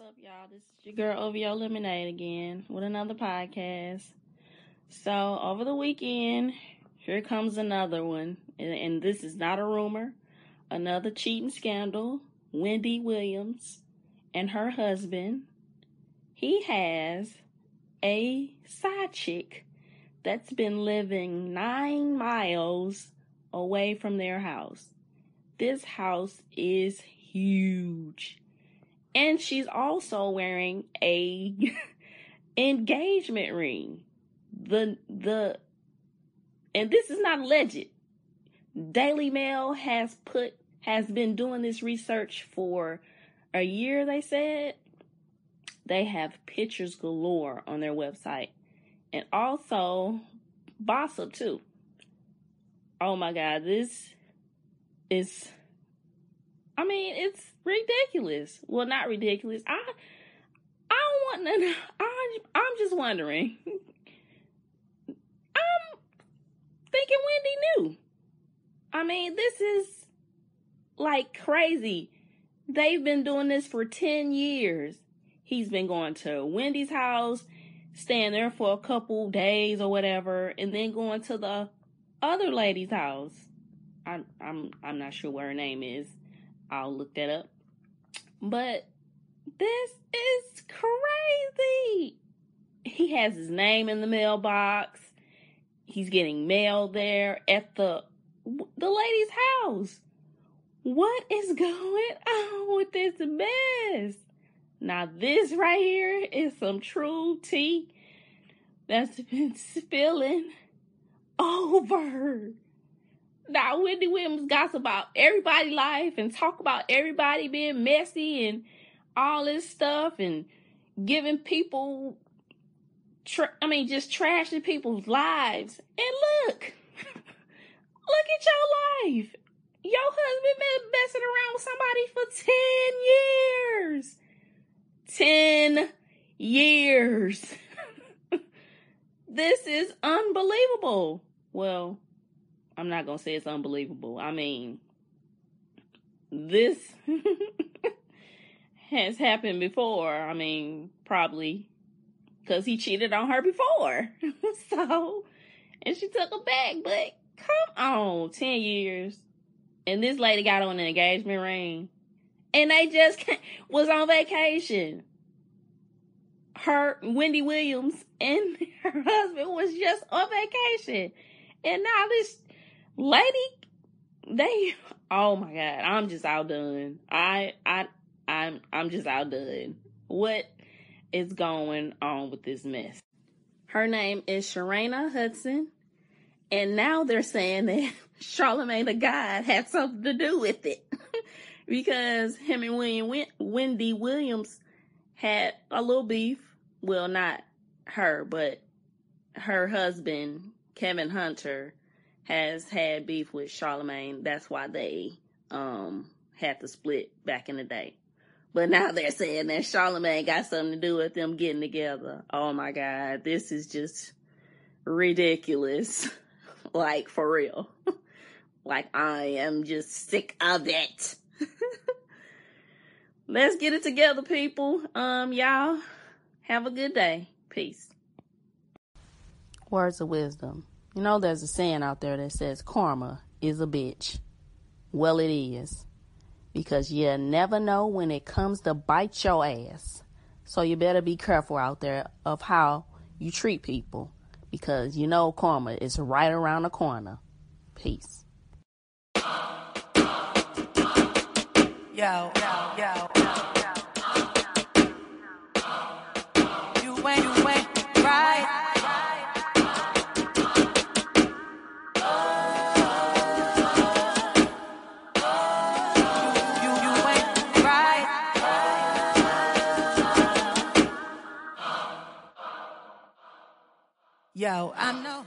up, y'all? This is your girl OVO Lemonade again with another podcast. So, over the weekend, here comes another one. And, and this is not a rumor. Another cheating scandal. Wendy Williams and her husband. He has a side chick that's been living nine miles away from their house. This house is huge and she's also wearing a engagement ring. The the and this is not alleged. Daily Mail has put has been doing this research for a year, they said. They have pictures galore on their website. And also Bossip too. Oh my god, this is I mean, it's ridiculous. Well, not ridiculous. I I don't want to. I I'm just wondering. I'm thinking Wendy knew. I mean, this is like crazy. They've been doing this for 10 years. He's been going to Wendy's house, staying there for a couple days or whatever, and then going to the other lady's house. I'm I'm I'm not sure what her name is. I'll look that up. But this is crazy. He has his name in the mailbox. He's getting mail there at the the lady's house. What is going on with this mess? Now this right here is some true tea that's been spilling over. Now Wendy Williams gossip about everybody's life and talk about everybody being messy and all this stuff and giving people, tra- I mean, just trashing people's lives. And look, look at your life. Your husband been messing around with somebody for 10 years. 10 years. this is unbelievable. Well, I'm not gonna say it's unbelievable. I mean, this has happened before. I mean, probably because he cheated on her before. so, and she took him back. But come on, 10 years. And this lady got on an engagement ring. And they just was on vacation. Her, Wendy Williams, and her husband was just on vacation. And now this lady, they, oh my God, I'm just outdone. I, I, I'm, I'm just outdone. What is going on with this mess? Her name is Sharina Hudson. And now they're saying that Charlamagne the God had something to do with it. because him and William Wendy Williams had a little beef. Well, not her, but her husband, Kevin Hunter, has had beef with Charlamagne. That's why they um had to split back in the day. But now they're saying that Charlamagne got something to do with them getting together. Oh my God, this is just ridiculous. like for real. like I am just sick of it. Let's get it together, people. Um, y'all have a good day. Peace. Words of wisdom. You know, there's a saying out there that says karma is a bitch. Well, it is. Because you never know when it comes to bite your ass. So you better be careful out there of how you treat people. Because you know karma is right around the corner. Peace. Yo, yo. Yo, I know.